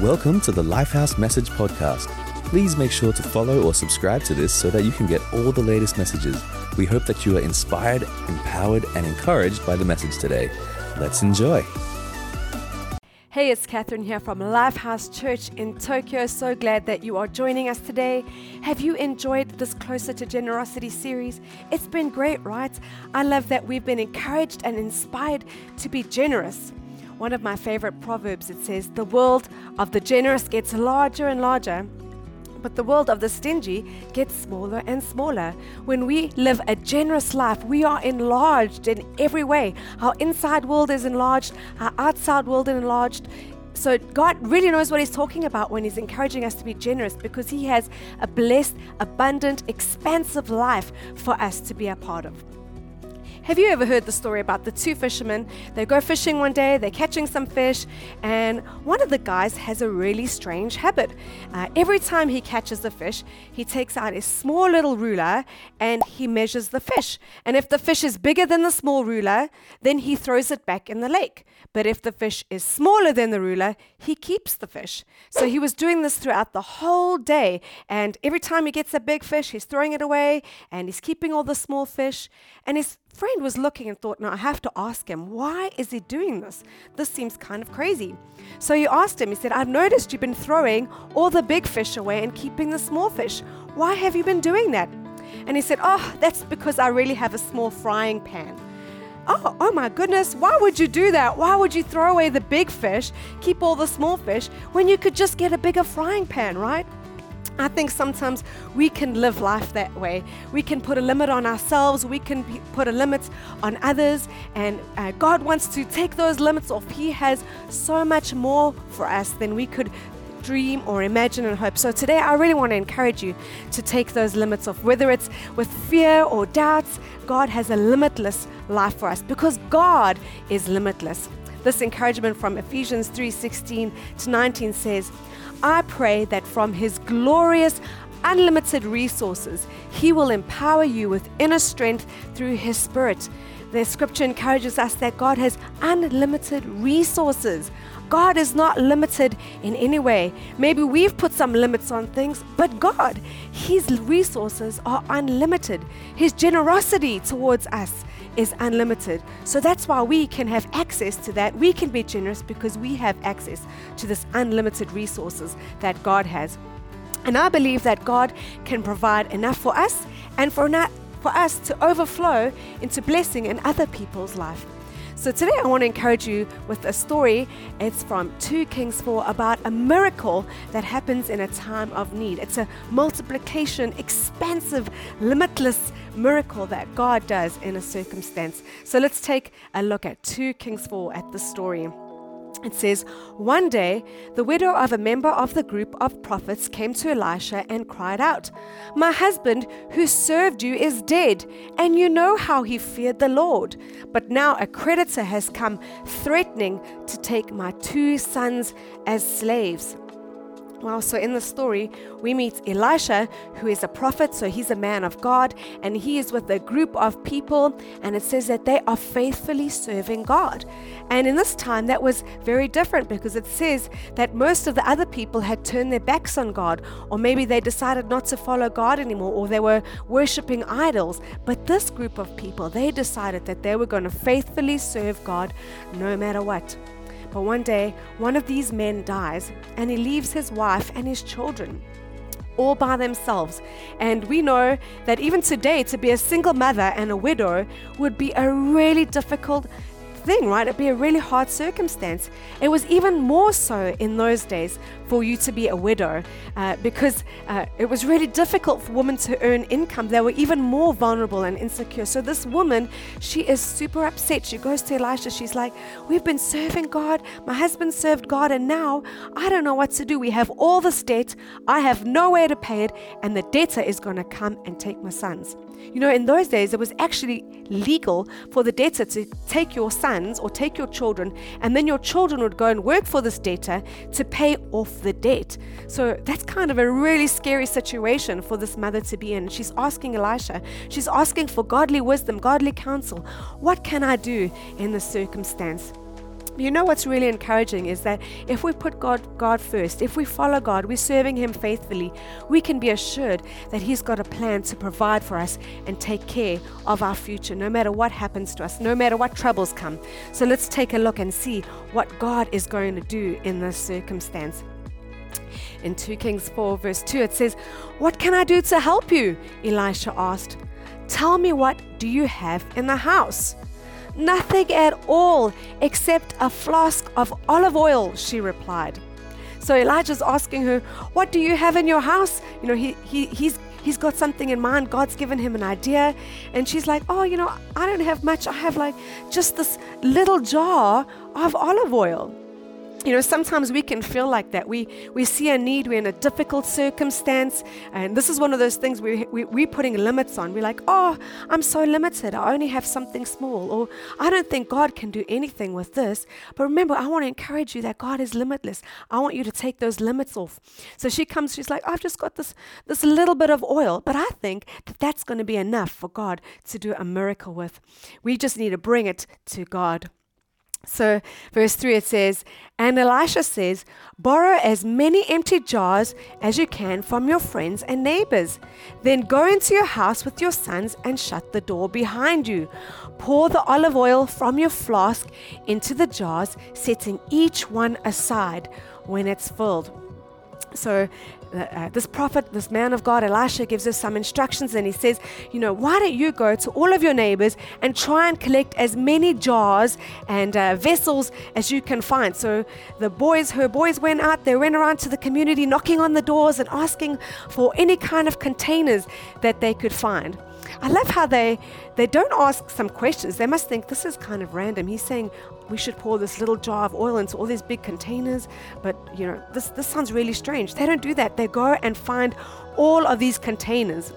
Welcome to the Lifehouse Message Podcast. Please make sure to follow or subscribe to this so that you can get all the latest messages. We hope that you are inspired, empowered, and encouraged by the message today. Let's enjoy. Hey, it's Catherine here from Lifehouse Church in Tokyo. So glad that you are joining us today. Have you enjoyed this Closer to Generosity series? It's been great, right? I love that we've been encouraged and inspired to be generous. One of my favorite proverbs it says, The world of the generous gets larger and larger, but the world of the stingy gets smaller and smaller. When we live a generous life, we are enlarged in every way. Our inside world is enlarged, our outside world is enlarged. So, God really knows what He's talking about when He's encouraging us to be generous because He has a blessed, abundant, expansive life for us to be a part of. Have you ever heard the story about the two fishermen? They go fishing one day, they're catching some fish, and one of the guys has a really strange habit. Uh, every time he catches the fish, he takes out a small little ruler and he measures the fish. And if the fish is bigger than the small ruler, then he throws it back in the lake. But if the fish is smaller than the ruler, he keeps the fish. So he was doing this throughout the whole day. And every time he gets a big fish, he's throwing it away and he's keeping all the small fish. And his friend was looking and thought, no, I have to ask him, why is he doing this? This seems kind of crazy. So he asked him, he said, I've noticed you've been throwing all the big fish away and keeping the small fish. Why have you been doing that? And he said, Oh, that's because I really have a small frying pan. Oh, oh my goodness, why would you do that? Why would you throw away the big fish, keep all the small fish, when you could just get a bigger frying pan, right? I think sometimes we can live life that way. We can put a limit on ourselves, we can put a limit on others, and uh, God wants to take those limits off. He has so much more for us than we could dream or imagine and hope. So today, I really want to encourage you to take those limits off. Whether it's with fear or doubts, God has a limitless life for us because God is limitless. This encouragement from Ephesians 3:16 to 19 says, I pray that from His glorious, unlimited resources, He will empower you with inner strength through His Spirit. The scripture encourages us that God has unlimited resources. God is not limited in any way. Maybe we've put some limits on things, but God, His resources are unlimited. His generosity towards us is unlimited. So that's why we can have access to that. We can be generous because we have access to this unlimited resources that God has. And I believe that God can provide enough for us and for, not, for us to overflow into blessing in other people's life. So today I want to encourage you with a story. It's from 2 Kings 4 about a miracle that happens in a time of need. It's a multiplication, expansive, limitless miracle that God does in a circumstance. So let's take a look at 2 Kings 4 at the story. It says, One day, the widow of a member of the group of prophets came to Elisha and cried out, My husband, who served you, is dead, and you know how he feared the Lord. But now a creditor has come threatening to take my two sons as slaves. Well, so in the story, we meet Elisha, who is a prophet, so he's a man of God, and he is with a group of people, and it says that they are faithfully serving God. And in this time, that was very different because it says that most of the other people had turned their backs on God, or maybe they decided not to follow God anymore, or they were worshiping idols. But this group of people, they decided that they were going to faithfully serve God no matter what. But one day, one of these men dies and he leaves his wife and his children all by themselves. And we know that even today, to be a single mother and a widow would be a really difficult thing, right? It'd be a really hard circumstance. It was even more so in those days for you to be a widow uh, because uh, it was really difficult for women to earn income. They were even more vulnerable and insecure. So, this woman, she is super upset. She goes to Elisha. She's like, We've been serving God. My husband served God, and now I don't know what to do. We have all this debt. I have no way to pay it, and the debtor is going to come and take my sons. You know, in those days, it was actually legal for the debtor to take your sons or take your children, and then your children would go and work for this debtor to pay off the debt. So that's kind of a really scary situation for this mother to be in. She's asking Elisha, she's asking for godly wisdom, godly counsel. What can I do in this circumstance? You know what's really encouraging is that if we put God, God first, if we follow God, we're serving Him faithfully, we can be assured that He's got a plan to provide for us and take care of our future, no matter what happens to us, no matter what troubles come. So let's take a look and see what God is going to do in this circumstance. In 2 Kings 4, verse 2, it says, What can I do to help you? Elisha asked. Tell me what do you have in the house? Nothing at all except a flask of olive oil, she replied. So Elijah's asking her, What do you have in your house? You know, he, he, he's, he's got something in mind. God's given him an idea. And she's like, Oh, you know, I don't have much. I have like just this little jar of olive oil. You know, sometimes we can feel like that. We, we see a need, we're in a difficult circumstance, and this is one of those things we, we, we're putting limits on. We're like, oh, I'm so limited. I only have something small, or I don't think God can do anything with this. But remember, I want to encourage you that God is limitless. I want you to take those limits off. So she comes, she's like, I've just got this, this little bit of oil, but I think that that's going to be enough for God to do a miracle with. We just need to bring it to God. So, verse 3 it says, And Elisha says, Borrow as many empty jars as you can from your friends and neighbors. Then go into your house with your sons and shut the door behind you. Pour the olive oil from your flask into the jars, setting each one aside when it's filled. So uh, this prophet, this man of God, Elisha, gives us some instructions and he says, You know, why don't you go to all of your neighbors and try and collect as many jars and uh, vessels as you can find? So the boys, her boys went out, they went around to the community knocking on the doors and asking for any kind of containers that they could find. I love how they they don't ask some questions. They must think this is kind of random. He's saying we should pour this little jar of oil into all these big containers, but you know, this this sounds really strange. They don't do that. They go and find all of these containers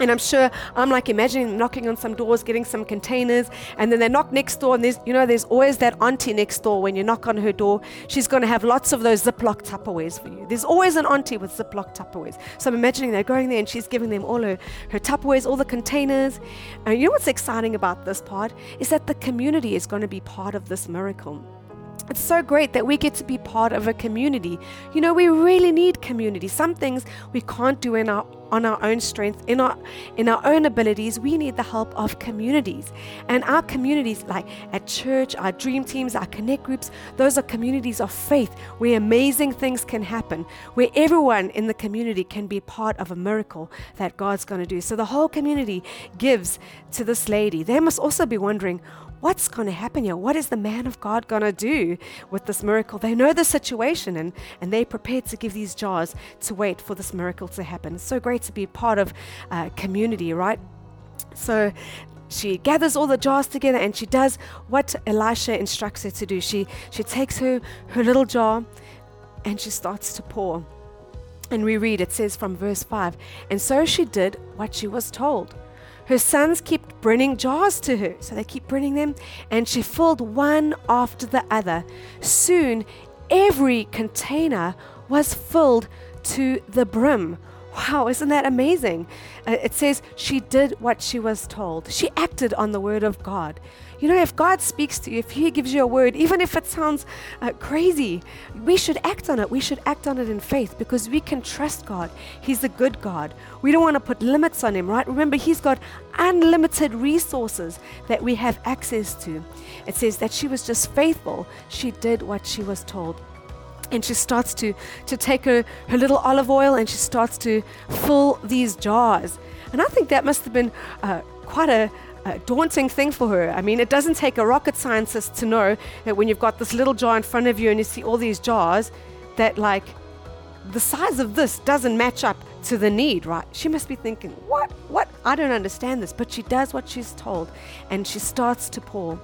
and I'm sure I'm like imagining knocking on some doors, getting some containers, and then they knock next door, and there's you know there's always that auntie next door when you knock on her door. She's going to have lots of those Ziploc Tupperwares for you. There's always an auntie with Ziploc Tupperwares. So I'm imagining they're going there and she's giving them all her her Tupperwares, all the containers. And you know what's exciting about this part is that the community is going to be part of this miracle. It's so great that we get to be part of a community. You know, we really need community. Some things we can't do in our on our own strength, in our in our own abilities. We need the help of communities. And our communities like at church, our dream teams, our connect groups, those are communities of faith where amazing things can happen, where everyone in the community can be part of a miracle that God's going to do. So the whole community gives to this lady. They must also be wondering, what's going to happen here? What is the man of God going to do with this miracle? They know the situation and, and they're prepared to give these jars to wait for this miracle to happen. It's so great to be part of a community, right? So she gathers all the jars together and she does what Elisha instructs her to do. She, she takes her, her little jar and she starts to pour. And we read, it says from verse 5 And so she did what she was told. Her sons kept bringing jars to her, so they keep bringing them, and she filled one after the other. Soon, every container was filled to the brim. Wow, isn't that amazing? Uh, it says she did what she was told. She acted on the word of God. You know, if God speaks to you, if He gives you a word, even if it sounds uh, crazy, we should act on it. We should act on it in faith because we can trust God. He's a good God. We don't want to put limits on Him, right? Remember, He's got unlimited resources that we have access to. It says that she was just faithful. She did what she was told and she starts to to take her, her little olive oil and she starts to fill these jars and i think that must have been uh, quite a, a daunting thing for her. I mean, it doesn't take a rocket scientist to know that when you've got this little jar in front of you and you see all these jars, that like the size of this doesn't match up to the need, right? She must be thinking, what? What? I don't understand this. But she does what she's told and she starts to pour.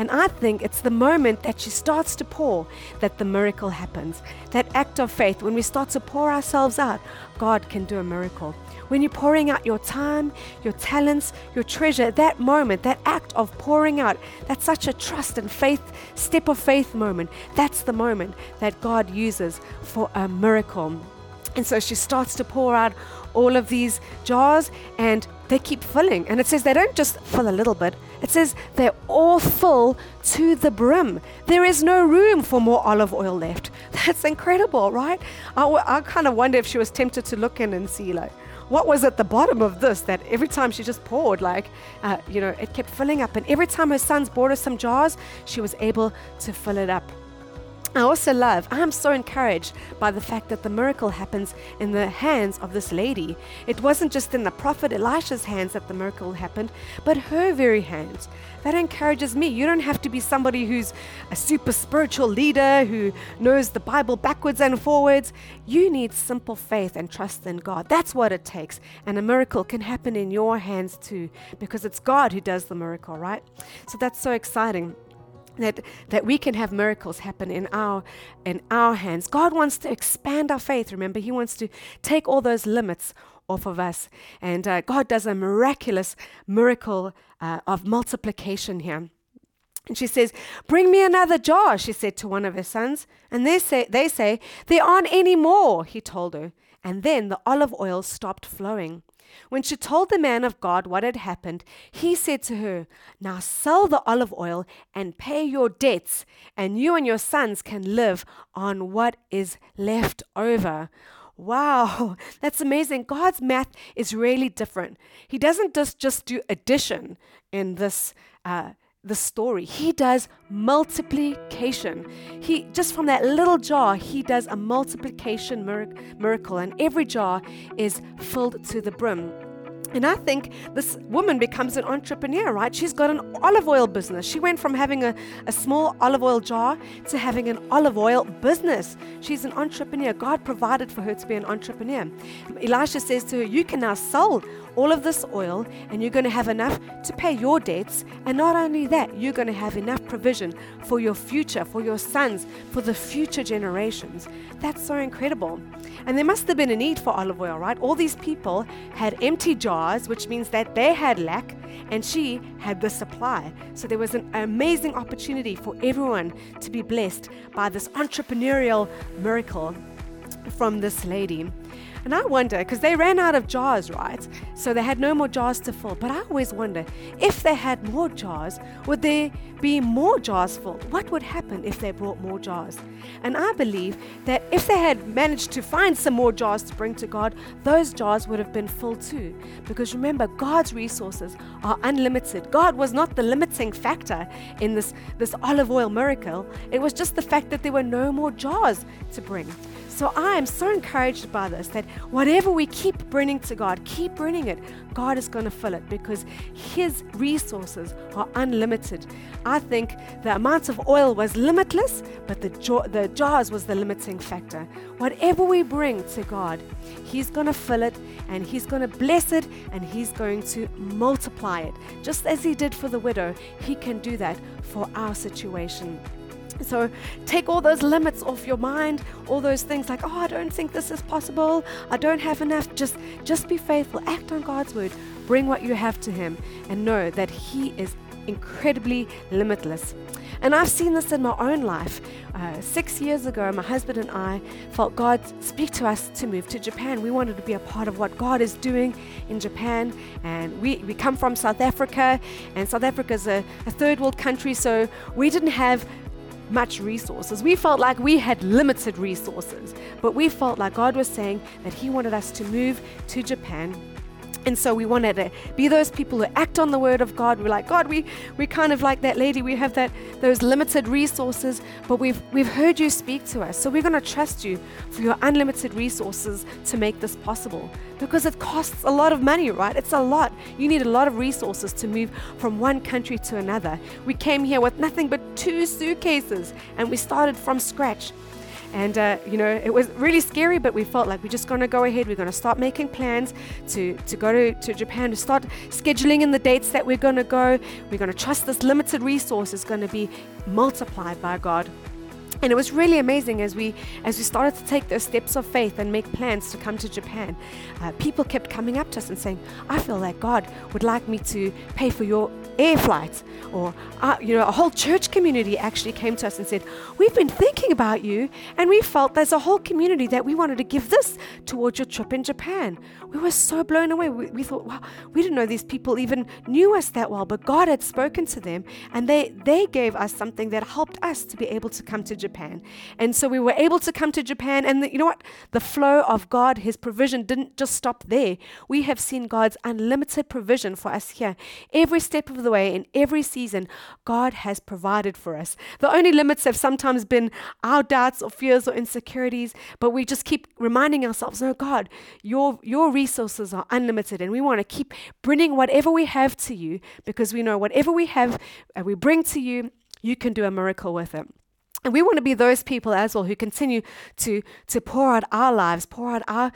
And I think it's the moment that she starts to pour that the miracle happens. That act of faith, when we start to pour ourselves out, God can do a miracle. When you're pouring out your time, your talents, your treasure, that moment, that act of pouring out, that's such a trust and faith, step of faith moment. That's the moment that God uses for a miracle. And so she starts to pour out all of these jars and they keep filling. And it says they don't just fill a little bit, It says they're all full to the brim. There is no room for more olive oil left. That's incredible, right? I, w- I kind of wonder if she was tempted to look in and see, like, what was at the bottom of this that every time she just poured, like, uh, you know, it kept filling up. And every time her sons brought her some jars, she was able to fill it up. I also love, I'm so encouraged by the fact that the miracle happens in the hands of this lady. It wasn't just in the prophet Elisha's hands that the miracle happened, but her very hands. That encourages me. You don't have to be somebody who's a super spiritual leader who knows the Bible backwards and forwards. You need simple faith and trust in God. That's what it takes. And a miracle can happen in your hands too, because it's God who does the miracle, right? So that's so exciting that, that we can have miracles happen in our in our hands. God wants to expand our faith. Remember, He wants to take all those limits off of us, and uh, God does a miraculous miracle uh, of multiplication here. And she says, "Bring me another jar," she said to one of her sons. And they say, "They say there aren't any more." He told her, and then the olive oil stopped flowing. When she told the man of God what had happened, he said to her, Now sell the olive oil and pay your debts, and you and your sons can live on what is left over. Wow, that's amazing. God's math is really different. He doesn't just, just do addition in this. Uh, the story. He does multiplication. He just from that little jar, he does a multiplication miracle, and every jar is filled to the brim. And I think this woman becomes an entrepreneur, right? She's got an olive oil business. She went from having a, a small olive oil jar to having an olive oil business. She's an entrepreneur. God provided for her to be an entrepreneur. Elisha says to her, You can now sell all of this oil and you're going to have enough to pay your debts. And not only that, you're going to have enough provision for your future, for your sons, for the future generations. That's so incredible. And there must have been a need for olive oil, right? All these people had empty jars, which means that they had lack, and she had the supply. So there was an amazing opportunity for everyone to be blessed by this entrepreneurial miracle from this lady. And I wonder, because they ran out of jars, right? So they had no more jars to fill. But I always wonder if they had more jars, would there be more jars full? What would happen if they brought more jars? And I believe that if they had managed to find some more jars to bring to God, those jars would have been full too. Because remember, God's resources are unlimited. God was not the limiting factor in this, this olive oil miracle, it was just the fact that there were no more jars to bring. So I am so encouraged by this that whatever we keep bringing to God, keep bringing it, God is going to fill it because His resources are unlimited. I think the amount of oil was limitless, but the, jo- the jars was the limiting factor. Whatever we bring to God, He's going to fill it and He's going to bless it and He's going to multiply it. Just as He did for the widow, He can do that for our situation. So take all those limits off your mind, all those things like, oh, I don't think this is possible. I don't have enough. Just just be faithful. Act on God's word. Bring what you have to him and know that he is incredibly limitless. And I've seen this in my own life. Uh, six years ago, my husband and I felt God speak to us to move to Japan. We wanted to be a part of what God is doing in Japan. And we, we come from South Africa, and South Africa is a, a third world country, so we didn't have much resources. We felt like we had limited resources, but we felt like God was saying that He wanted us to move to Japan and so we wanted to be those people who act on the word of God. We're like, God, we we kind of like that lady. We have that those limited resources, but we've we've heard you speak to us. So we're going to trust you for your unlimited resources to make this possible. Because it costs a lot of money, right? It's a lot. You need a lot of resources to move from one country to another. We came here with nothing but two suitcases and we started from scratch. And, uh, you know, it was really scary, but we felt like we're just going to go ahead. We're going to start making plans to, to go to, to Japan, to start scheduling in the dates that we're going to go. We're going to trust this limited resource is going to be multiplied by God. And it was really amazing as we as we started to take those steps of faith and make plans to come to Japan. Uh, people kept coming up to us and saying, "I feel like God would like me to pay for your air flight. Or, uh, you know, a whole church community actually came to us and said, We've been thinking about you, and we felt there's a whole community that we wanted to give this towards your trip in Japan. We were so blown away. We, we thought, wow, we didn't know these people even knew us that well, but God had spoken to them, and they, they gave us something that helped us to be able to come to Japan. And so we were able to come to Japan, and the, you know what? The flow of God, His provision didn't just stop there. We have seen God's unlimited provision for us here. Every step of the way, in every season, God has provided for us. The only limits have sometimes been our doubts or fears or insecurities, but we just keep reminding ourselves, no, God, your, your resources are unlimited, and we want to keep bringing whatever we have to you because we know whatever we have, and we bring to you, you can do a miracle with it. And we want to be those people as well who continue to, to pour out our lives, pour out our,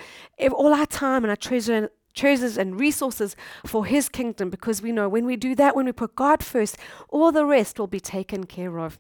all our time and our treasure treasures and resources for His kingdom because we know when we do that, when we put God first, all the rest will be taken care of.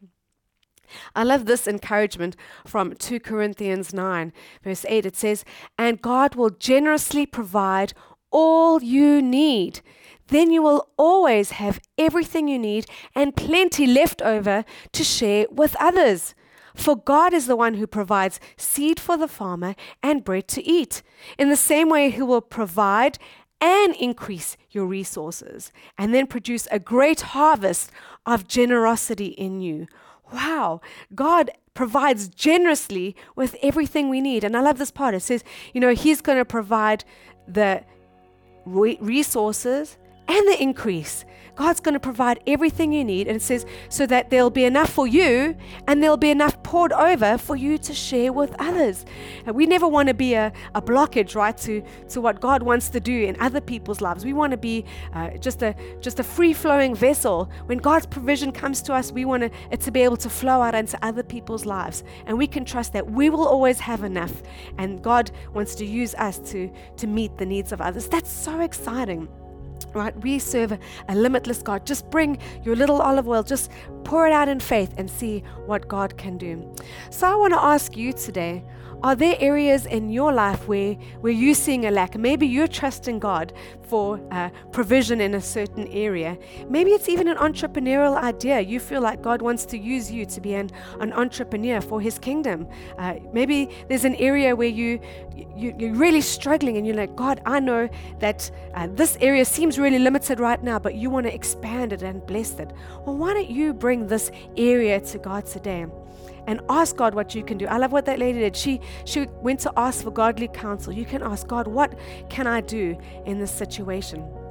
I love this encouragement from 2 Corinthians 9, verse 8. It says, And God will generously provide all you need. Then you will always have everything you need and plenty left over to share with others. For God is the one who provides seed for the farmer and bread to eat. In the same way, He will provide and increase your resources and then produce a great harvest of generosity in you. Wow, God provides generously with everything we need. And I love this part. It says, you know, He's going to provide the resources and the increase. God's going to provide everything you need. And it says, so that there'll be enough for you and there'll be enough poured over for you to share with others. And we never want to be a, a blockage, right, to, to what God wants to do in other people's lives. We want to be uh, just a just a free flowing vessel. When God's provision comes to us, we want it to be able to flow out into other people's lives. And we can trust that we will always have enough. And God wants to use us to, to meet the needs of others. That's so exciting right? We serve a, limitless God. Just bring your little olive oil, just pour it out in faith and see what God can do. So I want to ask you today are there areas in your life where, where you're seeing a lack? Maybe you're trusting God for uh, provision in a certain area. Maybe it's even an entrepreneurial idea. You feel like God wants to use you to be an, an entrepreneur for His kingdom. Uh, maybe there's an area where you, you, you're really struggling and you're like, God, I know that uh, this area seems really limited right now, but you want to expand it and bless it. Well, why don't you bring this area to God today? And ask God what you can do. I love what that lady did. She she went to ask for godly counsel. You can ask God, what can I do in this situation?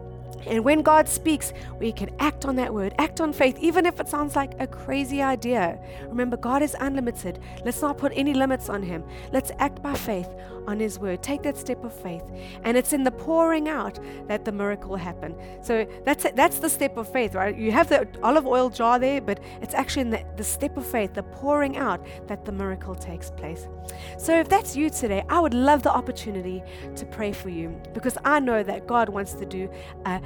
And when God speaks, we can act on that word, act on faith, even if it sounds like a crazy idea. Remember, God is unlimited. Let's not put any limits on Him. Let's act by faith on His word. Take that step of faith. And it's in the pouring out that the miracle will happen. So that's it. that's the step of faith, right? You have the olive oil jar there, but it's actually in the, the step of faith, the pouring out, that the miracle takes place. So if that's you today, I would love the opportunity to pray for you because I know that God wants to do a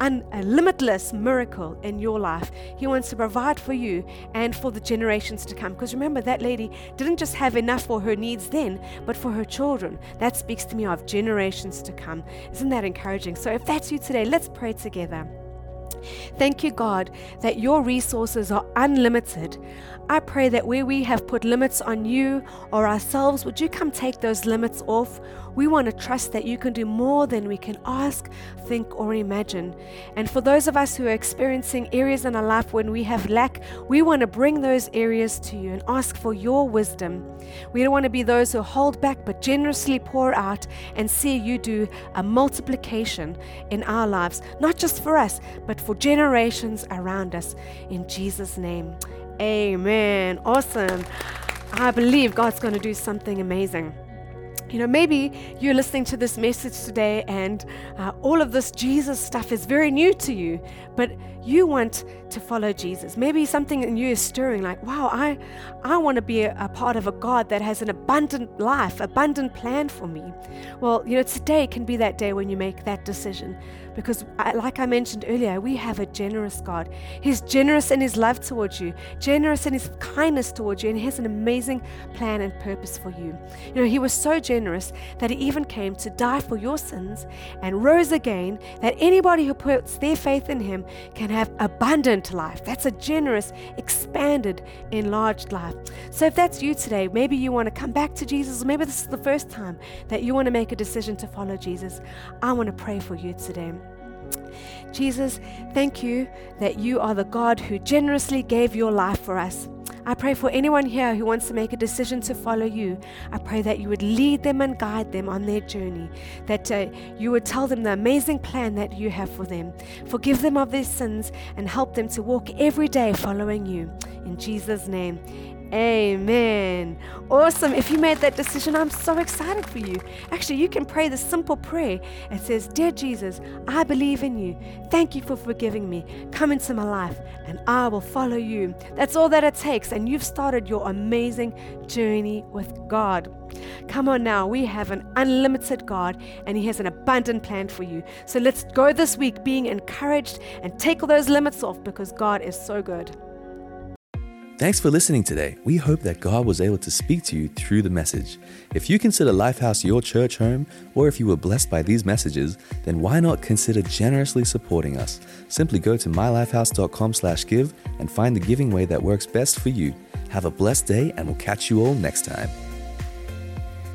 un- a limitless miracle in your life. He wants to provide for you and for the generations to come. Because remember, that lady didn't just have enough for her needs then, but for her children. That speaks to me of generations to come. Isn't that encouraging? So if that's you today, let's pray together. Thank you, God, that your resources are unlimited. I pray that where we have put limits on you or ourselves, would you come take those limits off? We want to trust that you can do more than we can ask, think, or imagine. And for those of us who are experiencing areas in our life when we have lack, we want to bring those areas to you and ask for your wisdom. We don't want to be those who hold back but generously pour out and see you do a multiplication in our lives, not just for us, but for generations around us. In Jesus' name. Amen. Awesome. I believe God's going to do something amazing. You know, maybe you're listening to this message today and uh, all of this Jesus stuff is very new to you, but you want to follow Jesus. Maybe something in you is stirring, like, wow, I, I want to be a, a part of a God that has an abundant life, abundant plan for me. Well, you know, today can be that day when you make that decision. Because, like I mentioned earlier, we have a generous God. He's generous in His love towards you, generous in His kindness towards you, and He has an amazing plan and purpose for you. You know, He was so generous generous that He even came to die for your sins and rose again, that anybody who puts their faith in Him can have abundant life. That's a generous, expanded, enlarged life. So if that's you today, maybe you want to come back to Jesus, or maybe this is the first time that you want to make a decision to follow Jesus, I want to pray for you today. Jesus, thank you that you are the God who generously gave your life for us. I pray for anyone here who wants to make a decision to follow you. I pray that you would lead them and guide them on their journey, that uh, you would tell them the amazing plan that you have for them. Forgive them of their sins and help them to walk every day following you. In Jesus' name. Amen. Awesome. If you made that decision, I'm so excited for you. Actually, you can pray this simple prayer. It says, Dear Jesus, I believe in you. Thank you for forgiving me. Come into my life and I will follow you. That's all that it takes. And you've started your amazing journey with God. Come on now, we have an unlimited God and He has an abundant plan for you. So let's go this week being encouraged and take all those limits off because God is so good. Thanks for listening today. We hope that God was able to speak to you through the message. If you consider Lifehouse your church home, or if you were blessed by these messages, then why not consider generously supporting us? Simply go to mylifehouse.com/give and find the giving way that works best for you. Have a blessed day, and we'll catch you all next time.